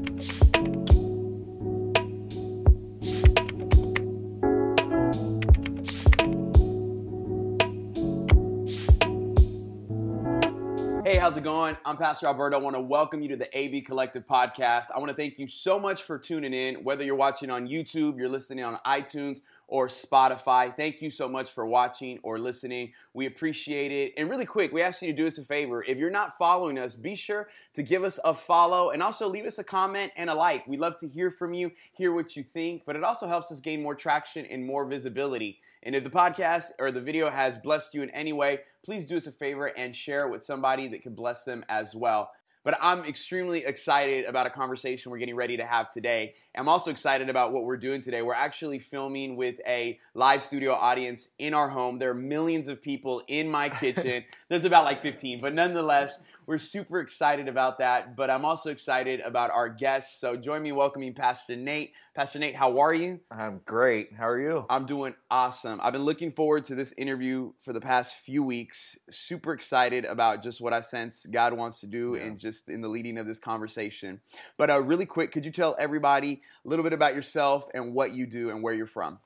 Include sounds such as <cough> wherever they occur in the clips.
Hey, how's it going? I'm Pastor Alberto. I want to welcome you to the AB Collective podcast. I want to thank you so much for tuning in. Whether you're watching on YouTube, you're listening on iTunes, or Spotify, thank you so much for watching or listening. We appreciate it. And really quick, we ask you to do us a favor. If you're not following us, be sure to give us a follow and also leave us a comment and a like. We love to hear from you, hear what you think, but it also helps us gain more traction and more visibility. And if the podcast or the video has blessed you in any way, please do us a favor and share it with somebody that could bless them as well. But I'm extremely excited about a conversation we're getting ready to have today. I'm also excited about what we're doing today. We're actually filming with a live studio audience in our home. There are millions of people in my kitchen. <laughs> There's about like 15, but nonetheless, we're super excited about that, but I'm also excited about our guests. So join me welcoming Pastor Nate. Pastor Nate, how are you? I'm great. How are you? I'm doing awesome. I've been looking forward to this interview for the past few weeks. Super excited about just what I sense God wants to do Yeah. and just in the leading of this conversation. But uh, really quick, could you tell everybody a little bit about yourself and what you do and where you're from?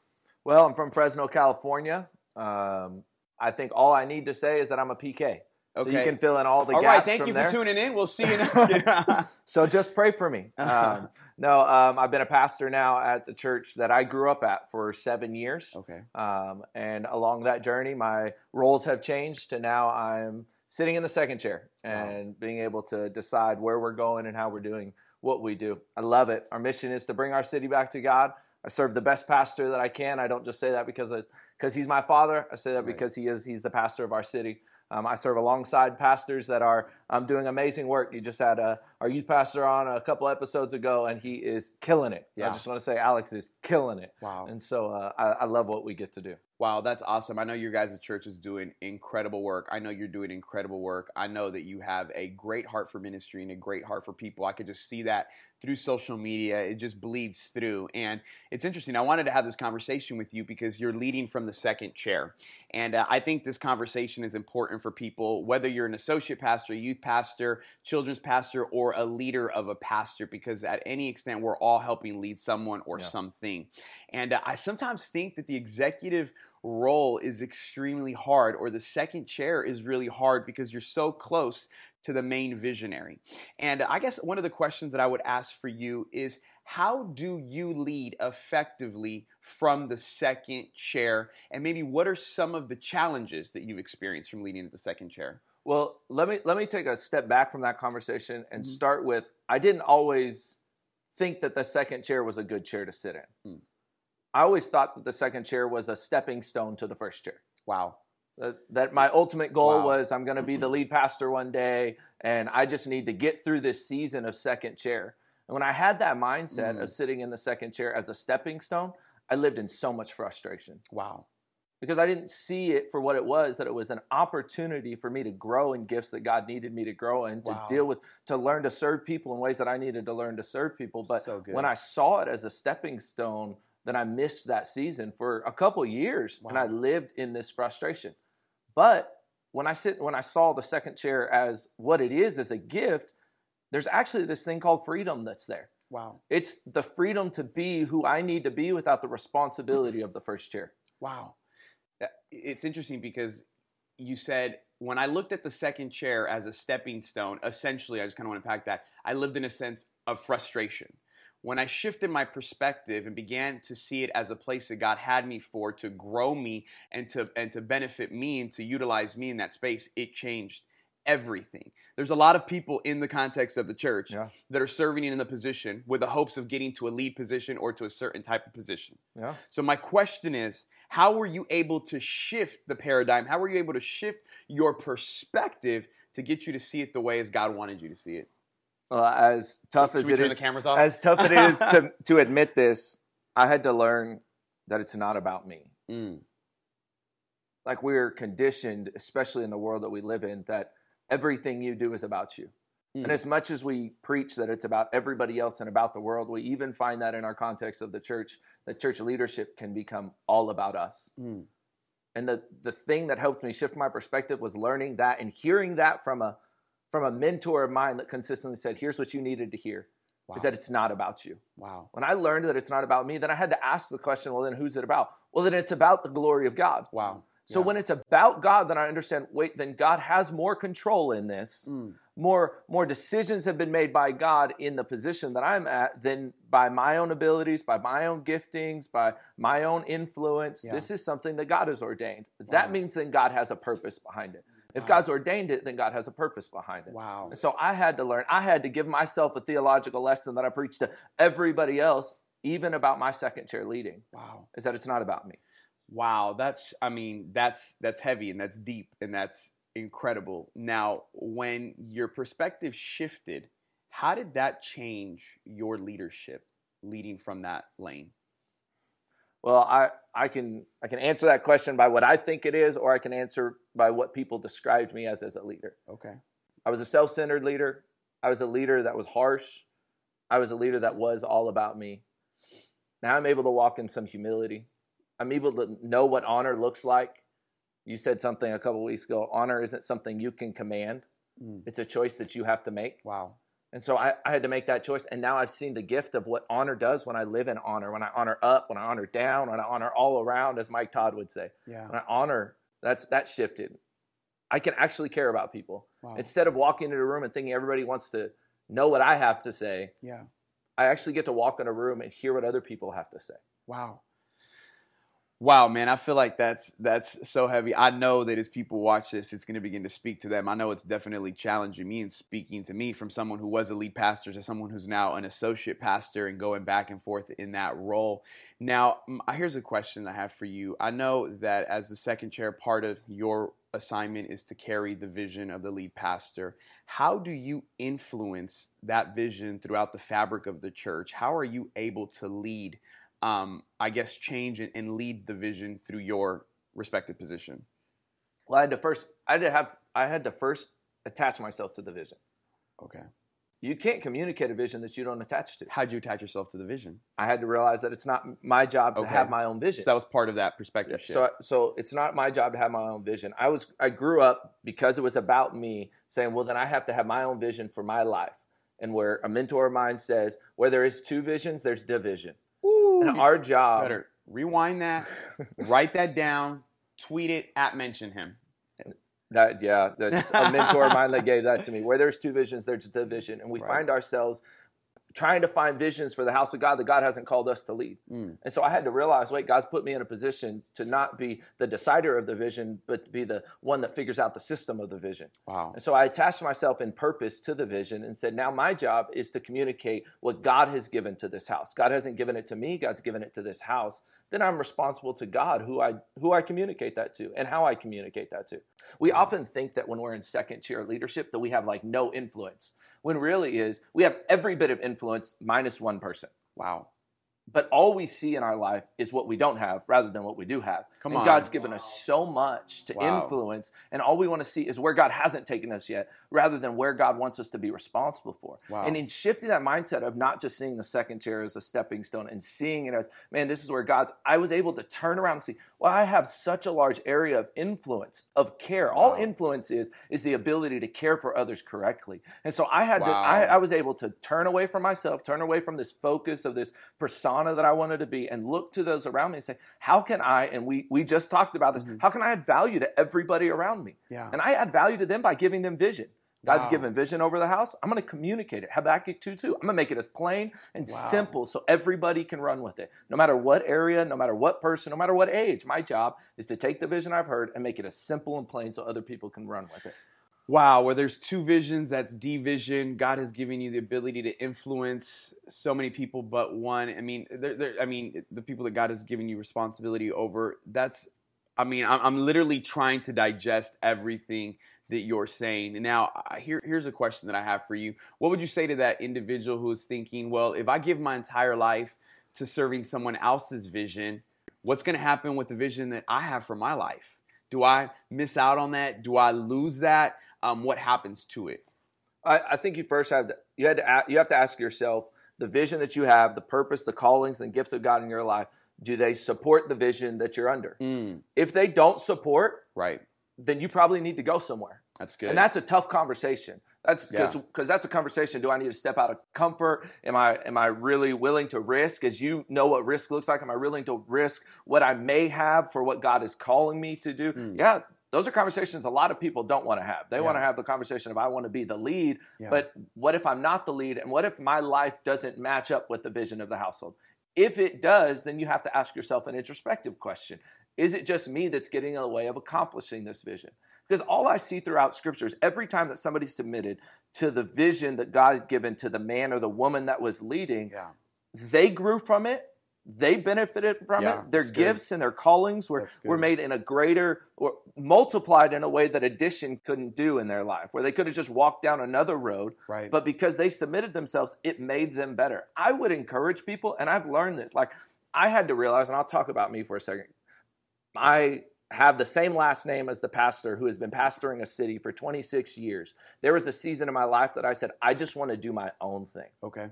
Well, I'm from Fresno, California. Um, I think all I need to say is that I'm a PK. So you can fill in all the All gaps All right, thank you there. for tuning in. We'll see you next <laughs> year. <laughs> So just pray for me. Um, no, um, I've been a pastor now at the church that I grew up at for seven years. okay. Um, and along that journey, my roles have changed to now I'm sitting in the second chair and being able to decide where we're going and how we're doing what we do. I love it. Our mission is to bring our city back to God. I serve the best pastor that I can. I don't just say that because because he's my father. I say that Right. because he is he's the pastor of our city. Um, I serve alongside pastors that are um, doing amazing work. You just had uh, our youth pastor on a couple episodes ago, and he is killing it. Yeah. I just want to say Alex is killing it. Wow. And so uh, I, I love what we get to do. Wow, that's awesome. I know your guys' at church is doing incredible work. I know you're doing incredible work. I know that you have a great heart for ministry and a great heart for people. I could just see that through social media. It just bleeds through. And it's interesting. I wanted to have this conversation with you because you're leading from the second chair. And uh, I think this conversation is important for people, whether you're an associate pastor, youth pastor, children's pastor, or a leader of a pastor, because at any extent, we're all helping lead someone or Yeah. something. And uh, I sometimes think that the executive role is extremely hard, or the second chair is really hard because you're so close to the main visionary. And I guess one of the questions that I would ask for you is how do you lead effectively from the second chair? And maybe what are some of the challenges that you've experienced from leading at the second chair? Well, let me let me take a step back from that conversation and Mhm. start with I didn't always think that the second chair was a good chair to sit in. Hmm. I always thought that the second chair was a stepping stone to the first chair. Wow. That, that my ultimate goal Wow. was I'm going to be the lead pastor one day, and I just need to get through this season of second chair. And when I had that mindset Mm. of sitting in the second chair as a stepping stone, I lived in so much frustration Wow. because I didn't see it for what it was that it was an opportunity for me to grow in gifts that God needed me to grow in to Wow. deal with to learn to serve people in ways that I needed to learn to serve people but So when I saw it as a stepping stone then I missed that season for a couple years and I lived in this frustration but when I sit when I saw the second chair as what it is as a gift there's actually this thing called freedom that's there Wow. it's the freedom to be who I need to be without the responsibility of the first chair Wow. It's interesting because you said when I looked at the second chair as a stepping stone, essentially, I just kind of want to unpack that. I lived in a sense of frustration. When I shifted my perspective and began to see it as a place that God had me for to grow me and to and to benefit me and to utilize me in that space, it changed everything. There's a lot of people in the context of the church Yeah. that are serving in the position with the hopes of getting to a lead position or to a certain type of position. yeah So my question is, how were you able to shift the paradigm? How were you able to shift your perspective to get you to see it the way as God wanted you to see it? Well, as tough Should as we it turn is, the cameras off? as tough it is to <laughs> to admit this, I had to learn that it's not about me. Mm, Like we're conditioned, especially in the world that we live in, that everything you do is about you. Mm. And as much as we preach that it's about everybody else and about the world, we even find that in our context of the church, that church leadership can become all about us. mm, And the the thing that helped me shift my perspective was learning that and hearing that from a from a mentor of mine that consistently said, "Here's what you needed to hear." Wow. is that it's not about you. wow. When I learned that it's not about me, then I had to ask the question, well, then who's it about? Well, then it's about the glory of God. Wow. So Yeah. when it's about God, then I understand, wait, then God has more control in this. Mm. More, more decisions have been made by God in the position that I'm at than by my own abilities, by my own giftings, by my own influence. Yeah. This is something that God has ordained. Wow. That means then God has a purpose behind it. If Wow. God's ordained it, then God has a purpose behind it. Wow. And so I had to learn, I had to give myself a theological lesson that I preach to everybody else, even about my second chair leading, Wow. is that it's not about me. Wow, that's I mean, that's that's heavy and that's deep and that's incredible. Now, when your perspective shifted, how did that change your leadership leading from that lane? Well, I, I can I can answer that question by what I think it is, or I can answer by what people described me as as a leader. Okay. I was a self-centered leader. I was a leader that was harsh. I was a leader that was all about me. Now I'm able to walk in some humility. I'm able to know what honor looks like. You said something a couple weeks ago. Honor isn't something you can command. Mm. It's a choice that you have to make. Wow. And so I, I had to make that choice. And now I've seen the gift of what honor does when I live in honor, when I honor up, when I honor down, when I honor all around, as Mike Todd would say. Yeah. When I honor, that's that shifted. I can actually care about people. Wow. Instead of walking into a room and thinking everybody wants to know what I have to say, yeah. I actually get to walk in a room and hear what other people have to say. Wow. Wow, man, I feel like that's that's so heavy. I know that as people watch this, it's going to begin to speak to them. I know it's definitely challenging me and speaking to me from someone who was a lead pastor to someone who's now an associate pastor and going back and forth in that role. Now, here's a question I have for you. I know that as the second chair, part of your assignment is to carry the vision of the lead pastor. How do you influence that vision throughout the fabric of the church? How are you able to lead? Um, I guess, change and, and lead the vision through your respective position? Well, I had to first, I had to have, I had to first attach myself to the vision. Okay. You can't communicate a vision that you don't attach to. How'd you attach yourself to the vision? I had to realize that it's not my job to Okay. have my own vision. So that was part of that perspective shift. So, so it's not my job to have my own vision. I was, I grew up because it was about me, saying, well, then I have to have my own vision for my life. And where a mentor of mine says, where there is two visions, there's division. Ooh, And our job, better rewind that, <laughs> write that down, tweet it at mention him. that yeah, that's a mentor of mine that gave that to me. Where there's two visions, there's a division, and we Right. find ourselves trying to find visions for the house of God that God hasn't called us to lead. Mm. And so I had to realize, wait, God's put me in a position to not be the decider of the vision, but be the one that figures out the system of the vision. Wow. And so I attached myself in purpose to the vision and said, now my job is to communicate what God has given to this house. God hasn't given it to me, God's given it to this house. Then I'm responsible to God who I who I communicate that to and how I communicate that to. We often think that when we're in second chair leadership that we have like no influence. When really is we have every bit of influence minus one person. Wow. But all we see in our life is what we don't have rather than what we do have. Come and on. God's given us so much to Wow. influence, and all we want to see is where God hasn't taken us yet, rather than where God wants us to be responsible for. Wow. And in shifting that mindset of not just seeing the second chair as a stepping stone and seeing it as, man, this is where God's, I was able to turn around and see, well, I have such a large area of influence, of care. All influence is, is the ability to care for others correctly. And so I had to, I, I was able to turn away from myself, turn away from this focus of this persona that I wanted to be, and look to those around me and say, how can I, and we, we just talked about this, how can I add value to everybody around me? Mm-hmm. Yeah. And I add value to them by giving them vision. God's Wow. given vision over the house. I'm going to communicate it. Habakkuk 2 2. I'm going to make it as plain and Wow. simple so everybody can run with it. No matter what area, no matter what person, no matter what age, my job is to take the vision I've heard and make it as simple and plain so other people can run with it. Wow, where there's two visions, that's division. God has given you the ability to influence so many people, but one. I mean, there, there, I mean, the people that God has given you responsibility over. That's, I mean, I'm, I'm literally trying to digest everything that you're saying. And now, here, here's a question that I have for you. What would you say to that individual who is thinking, well, if I give my entire life to serving someone else's vision, what's going to happen with the vision that I have for my life? Do I miss out on that? Do I lose that? Um, what happens to it? I, I think you first have to, you had to you have to ask yourself the vision that you have, the purpose, the callings, and gifts of God in your life. Do they support the vision that you're under? Mm, If they don't support, right. then you probably need to go somewhere. That's good. And that's a tough conversation That's because Yeah. because that's a conversation. Do I need to step out of comfort? Am I am I really willing to risk? As you know what risk looks like, am I willing to risk what I may have for what God is calling me to do? Mm. Yeah, those are conversations a lot of people don't want to have. They Yeah. want to have the conversation of I want to be the lead, Yeah. but what if I'm not the lead? And what if my life doesn't match up with the vision of the household? If it does, then you have to ask yourself an introspective question. Is it just me that's getting in the way of accomplishing this vision? Because all I see throughout scripture is every time that somebody submitted to the vision that God had given to the man or the woman that was leading, Yeah. they grew from it. They benefited from Yeah, it. Their that's good. gifts and their callings were, were made in a greater or multiplied in a way that addition couldn't do in their life, where they could have just walked down another road. Right. But because they submitted themselves, it made them better. I would encourage people, and I've learned this. Like, I had to realize, and I'll talk about me for a second. I have the same last name as the pastor who has been pastoring a city for 26 years. There was a season in my life that I said, I just want to do my own thing. okay.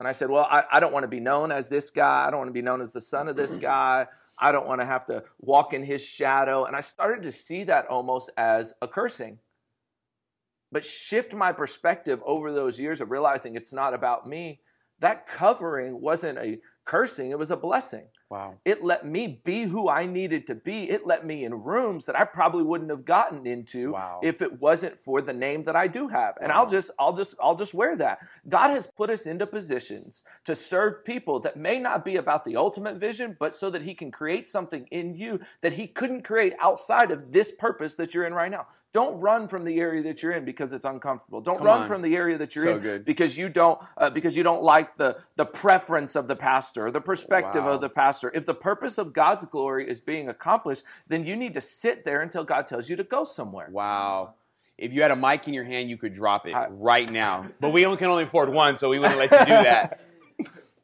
And I said, Well, I, I don't want to be known as this guy. I don't want to be known as the son of this guy. I don't want to have to walk in his shadow. And I started to see that almost as a cursing. But shift my perspective over those years of realizing it's not about me. That covering wasn't a cursing, it was a blessing. Wow. It let me be who I needed to be. It let me in rooms that I probably wouldn't have gotten into Wow. if it wasn't for the name that I do have. And Wow. I'll just I'll just I'll just wear that. God has put us into positions to serve people that may not be about the ultimate vision, but so that he can create something in you that he couldn't create outside of this purpose that you're in right now. Don't run from the area that you're in because it's uncomfortable. Don't Come run on. from the area that you're So in good. because you don't uh, because you don't like the the preference of the pastor or the perspective Wow. of the pastor. If the purpose of God's glory is being accomplished, then you need to sit there until God tells you to go somewhere. Wow. If you had a mic in your hand, you could drop it right now. But we only can only afford one, so we wouldn't let you do that. <laughs>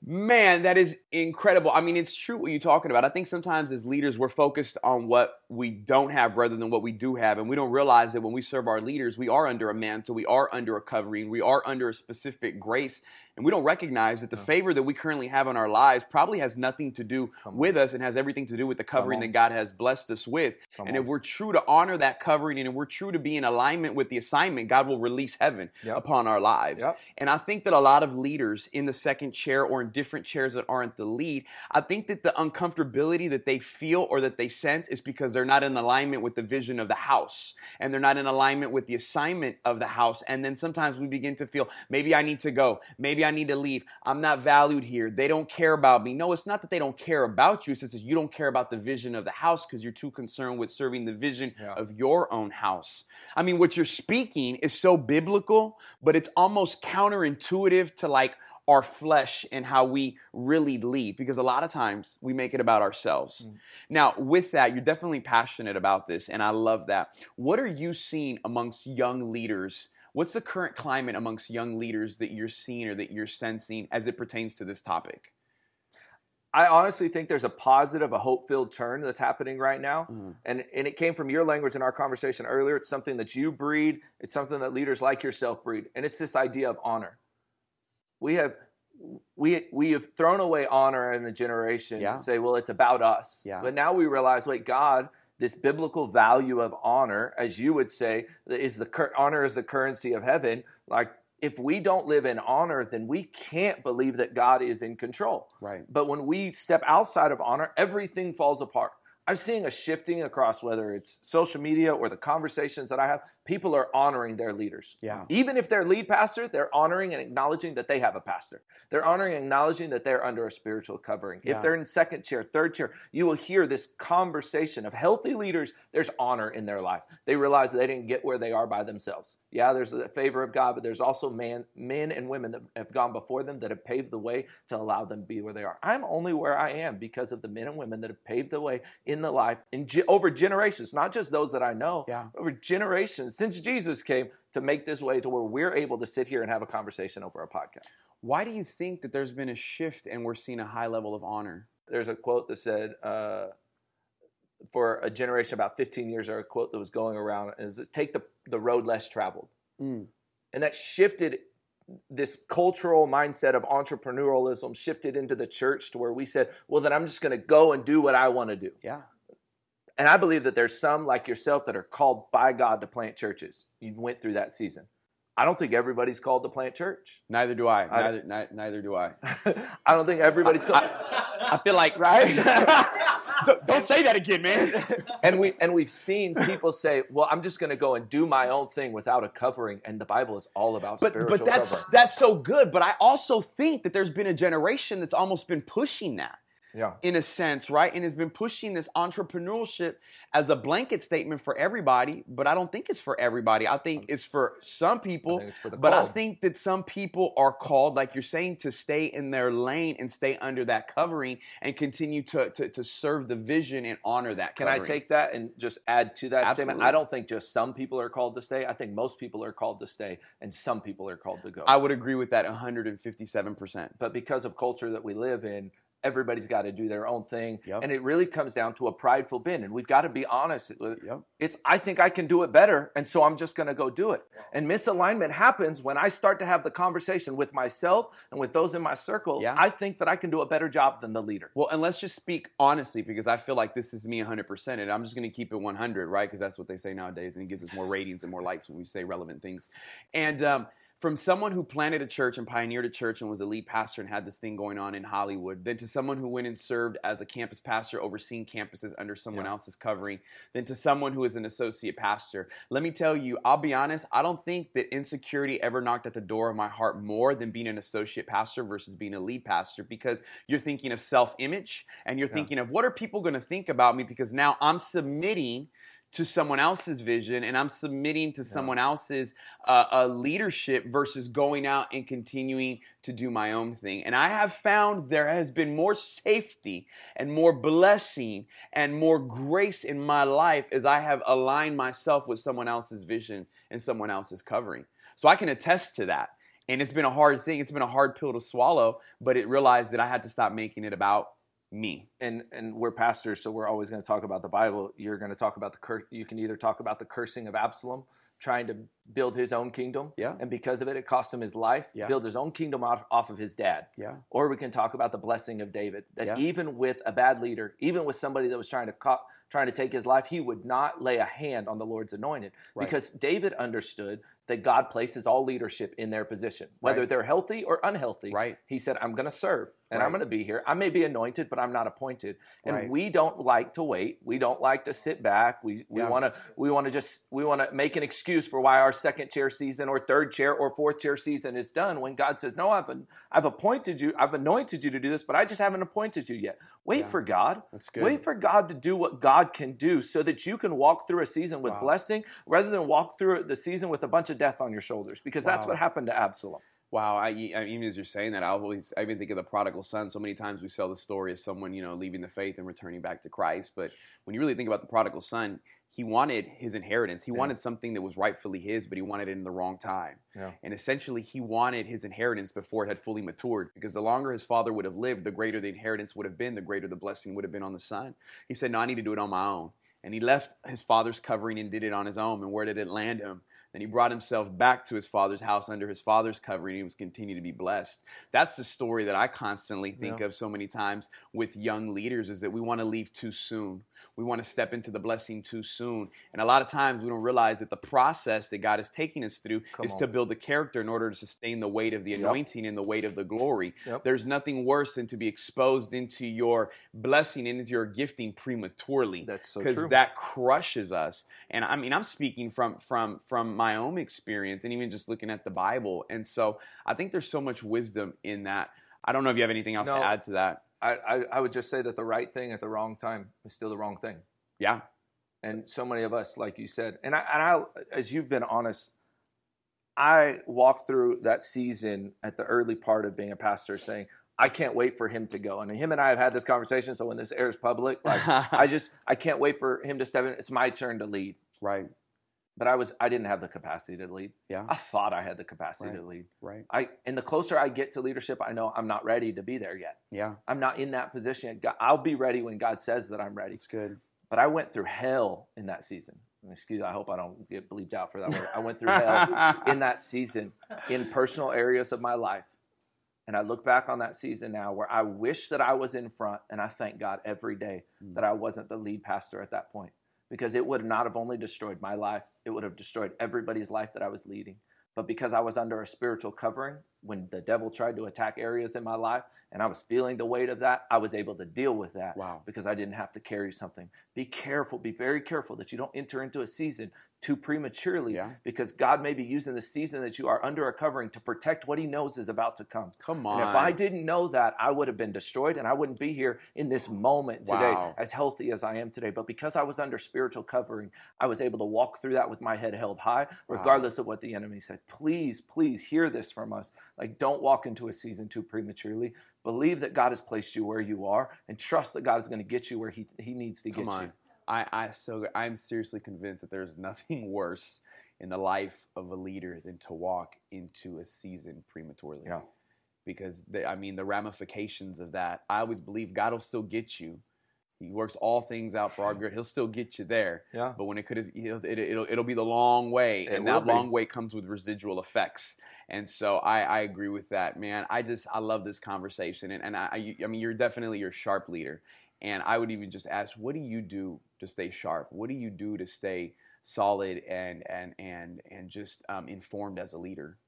Man, that is incredible. I mean, it's true what you're talking about. I think sometimes as leaders, we're focused on what we don't have rather than what we do have. And we don't realize that when we serve our leaders, we are under a mantle, we are under a covering, we are under a specific grace. And we don't recognize that the favor that we currently have in our lives probably has nothing to do with us and has everything to do with the covering that God has blessed us with. Come and on. if we're true to honor that covering and if we're true to be in alignment with the assignment, God will release heaven Yep. upon our lives. Yep. And I think that a lot of leaders in the second chair or in different chairs that aren't the lead, I think that the uncomfortability that they feel or that they sense is because they're not in alignment with the vision of the house and they're not in alignment with the assignment of the house. And then sometimes we begin to feel maybe I need to go, maybe I need to leave. I'm not valued here. They don't care about me. No, it's not that they don't care about you. It's just that you don't care about the vision of the house because you're too concerned with serving the vision Yeah. of your own house. I mean, what you're speaking is so biblical, but it's almost counterintuitive to like our flesh and how we really lead because a lot of times we make it about ourselves. Mm. Now, with that, you're definitely passionate about this, and I love that. What are you seeing amongst young leaders? What's the current climate amongst young leaders that you're seeing or that you're sensing as it pertains to this topic? I honestly think there's a positive, a hope filled turn that's happening right now. Mm. And, and it came from your language in our conversation earlier. It's something that you breed, it's something that leaders like yourself breed. And it's this idea of honor. We have. We, we have thrown away honor in a generation Yeah. and say, well, it's about us. Yeah. But now we realize, wait, God, this biblical value of honor, as you would say, is the cur- honor is the currency of heaven. Like, if we don't live in honor, then we can't believe that God is in control. Right. But when we step outside of honor, everything falls apart. I'm seeing a shifting across whether it's social media or the conversations that I have. People are honoring their leaders. Yeah. Even if they're lead pastor, they're honoring and acknowledging that they have a pastor. They're honoring and acknowledging that they're under a spiritual covering. Yeah. If they're in second chair, third chair, you will hear this conversation of healthy leaders. There's honor in their life. They realize they didn't get where they are by themselves. Yeah, there's the favor of God, but there's also man, men and women that have gone before them that have paved the way to allow them to be where they are. I'm only where I am because of the men and women that have paved the way in the life in ge- over generations, not just those that I know, Yeah. over generations since Jesus came to make this way to where we're able to sit here and have a conversation over a podcast. Why do you think that there's been a shift and we're seeing a high level of honor? there's a quote that said uh, for a generation about 15 years or a quote that was going around is take the, the road less traveled Mm. and that shifted this cultural mindset of entrepreneurialism shifted into the church to where we said well then i'm just going to go and do what i want to do Yeah. and i believe that there's some like yourself that are called by god to plant churches you went through that season I don't think everybody's called to plant church. Neither do I. I- Neither, neither do I. <laughs> I don't think everybody's called. I feel like right? <laughs> don't, <laughs> don't say that again, man. <laughs> and we and we've seen people say, "Well, I'm just going to go and do my own thing without a covering." And the Bible is all about But spiritual but that's covering. that's so good. But I also think that there's been a generation that's almost been pushing that. Yeah. in a sense, right? And has been pushing this entrepreneurship as a blanket statement for everybody, but I don't think it's for everybody. I think um, it's for some people, I for but I think that some people are called, like you're saying, to stay in their lane and stay under that covering and continue to to, to serve the vision and honor that. Can I take that and just add to that statement? I don't think just some people are called to stay. I think most people are called to stay, and some people are called to go. I would agree with that 157. percent but because of culture that we live in, everybody's got to do their own thing, Yep. and it really comes down to a prideful bin. And we've got to be honest. Yep. It's I think I can do it better, and so I'm just going to go do it. And misalignment happens when I start to have the conversation with myself and with those in my circle. Yeah. I think that I can do a better job than the leader. Well, and let's just speak honestly because I feel like this is me 100%, and I'm just going to keep it 100, right? Because that's what they say nowadays, and it gives us more ratings and more likes when we say relevant things. And um, from someone who planted a church and pioneered a church and was a lead pastor and had this thing going on in Hollywood, then to someone who went and served as a campus pastor overseeing campuses under someone Yeah. else's covering, then to someone who is an associate pastor. Let me tell you, I'll be honest, I don't think that insecurity ever knocked at the door of my heart more than being an associate pastor versus being a lead pastor because you're thinking of self image and you're Yeah. thinking of what are people going to think about me because now I'm submitting to someone else's vision and I'm submitting to someone else's uh, uh, leadership versus going out and continuing to do my own thing. And I have found there has been more safety and more blessing and more grace in my life as I have aligned myself with someone else's vision and someone else's covering. So I can attest to that. And it's been a hard thing. It's been a hard pill to swallow, but it realized that I had to stop making it about me. and and we're pastors, so we're always going to talk about the Bible. You're going to talk about the cur- you can either talk about the cursing of Absalom, trying to build his own kingdom, Yeah. and because of it, it cost him his life. Yeah. Build his own kingdom off, off of his dad. Yeah. Or we can talk about the blessing of David. That Yeah. even with a bad leader, even with somebody that was trying to co- trying to take his life, he would not lay a hand on the Lord's anointed Right. because David understood that God places all leadership in their position, whether Right. they're healthy or unhealthy. Right. He said, "I'm going to serve and I'm going to be here. I may be anointed, but I'm not appointed." And Right. we don't like to wait. We don't like to sit back. We we Yeah. want to we want to just we want to make an excuse for why our second chair season or third chair or fourth chair season is done when God says, "No, I've I've appointed you. I've anointed you to do this, but I just haven't appointed you yet." Wait Yeah. for God. That's good. Wait for God to do what God can do so that you can walk through a season with Wow. blessing rather than walk through the season with a bunch of death on your shoulders because that's Wow. what happened to Absalom. Wow, I, I, even as you're saying that, I always I even think of the prodigal son. So many times we sell the story as someone you know leaving the faith and returning back to Christ, but when you really think about the prodigal son, he wanted his inheritance. He Yeah. wanted something that was rightfully his, but he wanted it in the wrong time. Yeah. And essentially, he wanted his inheritance before it had fully matured. Because the longer his father would have lived, the greater the inheritance would have been, the greater the blessing would have been on the son. He said, "No, I need to do it on my own." And he left his father's covering and did it on his own. And where did it land him? Then he brought himself back to his father's house under his father's covering. And he was continued to be blessed. That's the story that I constantly think Yeah. of so many times with young leaders is that we want to leave too soon. We want to step into the blessing too soon. And a lot of times we don't realize that the process that God is taking us through Come is on. to build the character in order to sustain the weight of the anointing and the weight of the glory. Yep. There's nothing worse than to be exposed into your blessing and into your gifting prematurely That's so true. because that crushes us and i mean i'm speaking from from from my own experience and even just looking at the bible and so i think there's so much wisdom in that i don't know if you have anything else No. to add to that I, I, I would just say that the right thing at the wrong time is still the wrong thing. yeah And so many of us, like you said, and I, and I, as you've been honest, I walked through that season at the early part of being a pastor, saying, "I can't wait for him to go." And him and I have had this conversation. So when this airs public, like <laughs> I just, I can't wait for him to step in. It's my turn to lead. right But I was, I didn't have the capacity to lead. yeah I thought I had the capacity Right. to lead. right I, and the closer I get to leadership, I know I'm not ready to be there yet. yeah I'm not in that position I'll be ready when God says that I'm ready. it's good But I went through hell in that season. Excuse, me. I hope I don't get bleeped out for that word. I went through hell <laughs> in that season in personal areas of my life. And I look back on that season now where I wish that I was in front, and I thank God every day Mm. that I wasn't the lead pastor at that point because it would not have only destroyed my life, it would have destroyed everybody's life that I was leading. But because I was under a spiritual covering, when the devil tried to attack areas in my life and I was feeling the weight of that, I was able to deal with that Wow. because I didn't have to carry something. Be careful, be very careful that you don't enter into a season too prematurely Yeah. because God may be using the season that you are under a covering to protect what he knows is about to come. Come on. And if I didn't know that, I would have been destroyed and I wouldn't be here in this moment today Wow. as healthy as I am today. But because I was under spiritual covering, I was able to walk through that with my head held high, regardless of what the enemy said. Please, please hear this from us. Like, don't walk into a season too prematurely. Believe that God has placed you where you are and trust that God is going to get you where he, he needs to Come get on. you. I, I so I'm seriously convinced that there's nothing <laughs> worse in the life of a leader than to walk into a season prematurely. Yeah. Because the, I mean the ramifications of that. I always believe God will still get you. He works all things out for our good. He'll still get you there. Yeah. But when it could have, it'll, it'll, it'll be the long way, It and that be. long way comes with residual effects. And so I, I agree with that, man. I just I love this conversation, and, and I, I mean you're definitely your sharp leader, and I would even just ask, what do you do to stay sharp? What do you do to stay solid and and and and just um, informed as a leader?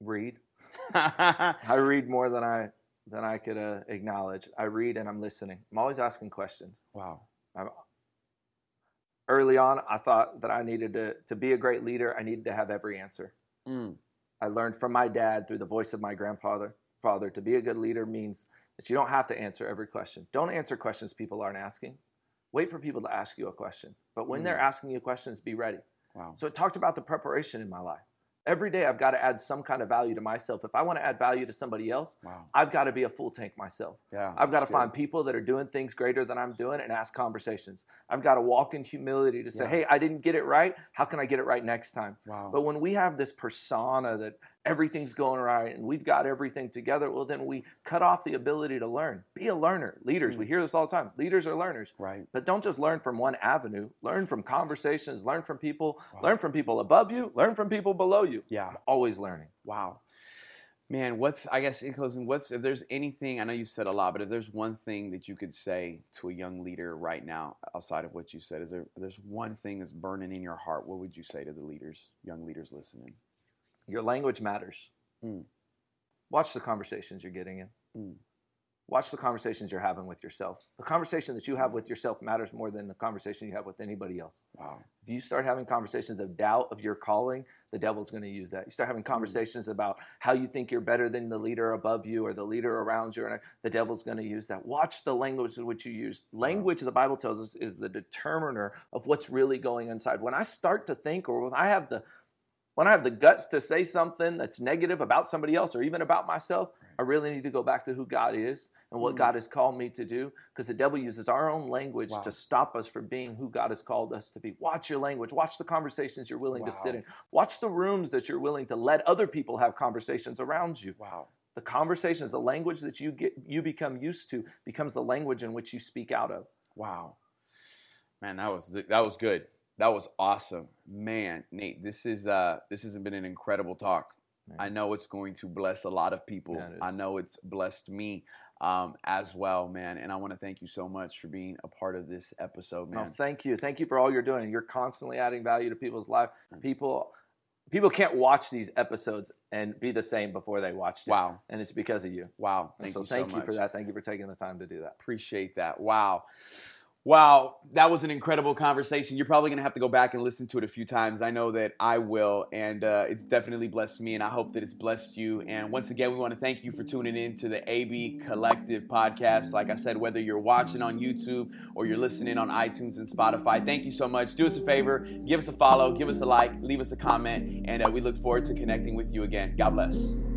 Read. <laughs> I read more than I than I could uh, acknowledge. I read and I'm listening. I'm always asking questions. Wow. Early on, I thought that I needed to to be a great leader. I needed to have every answer. Mm, I learned from my dad through the voice of my grandfather. Father, to be a good leader means that you don't have to answer every question. Don't answer questions people aren't asking. Wait for people to ask you a question. But when Mm. they're asking you questions, be ready. wow, So it talked about the preparation in my life. Every day I've got to add some kind of value to myself. If I want to add value to somebody else, wow, I've got to be a full tank myself. yeah. I've got to good. find people that are doing things greater than I'm doing and ask conversations. I've got to walk in humility to say, Yeah. hey, I didn't get it right. How can I get it right next time? Wow. But when we have this persona that everything's going right and we've got everything together, well, then we cut off the ability to learn. Be a learner. Leaders, Mm. we hear this all the time. Leaders are learners. right. But don't just learn from one avenue. Learn from conversations, learn from people, Wow. learn from people above you, learn from people below you. Yeah. Always learning. Wow. Man, what's I guess in closing, what's if there's anything I know you said a lot, but if there's one thing that you could say to a young leader right now, outside of what you said, is there there's one thing that's burning in your heart, what would you say to the leaders, young leaders listening? Your language matters. Mm. Watch the conversations you're getting in. Mm. Watch the conversations you're having with yourself. The conversation that you have with yourself matters more than the conversation you have with anybody else. Wow. If you start having conversations of doubt of your calling, the devil's going to use that. You start having conversations about how you think you're better than the leader above you or the leader around you, and the devil's going to use that. Watch the language in which you use. Language, the Bible tells us, is the determiner of what's really going inside. When I start to think, or when I have the when I have the guts to say something that's negative about somebody else or even about myself, I really need to go back to who God is and what Mm. God has called me to do because the devil uses our own language Wow. to stop us from being who God has called us to be. Watch your language. Watch the conversations you're willing to sit in. Watch the rooms that you're willing to let other people have conversations around you. Wow. The conversations, the language that you get you become used to becomes the language in which you speak out of. Wow. Man, that was that was good. That was awesome. Man, Nate, this is uh this has been an incredible talk. Man. I know it's going to bless a lot of people. Yeah, I know it's blessed me um, as well, man. And I want to thank you so much for being a part of this episode, No, man. thank you. Thank you for all you're doing. You're constantly adding value to people's life. Mm. People people can't watch these episodes and be the same before they watched it. Wow. And it's because of you. Wow. Thank so you thank so you much. for that. Thank you for taking the time to do that. Appreciate that. Wow. Wow, that was an incredible conversation. You're probably going to have to go back and listen to it a few times. I know that I will, and uh, it's definitely blessed me, and I hope that it's blessed you. And once again, we want to thank you for tuning in to the AB Collective podcast. Like I said, whether you're watching on YouTube or you're listening on iTunes and Spotify, thank you so much. Do us a favor, give us a follow, give us a like, leave us a comment, and uh, we look forward to connecting with you again. God bless.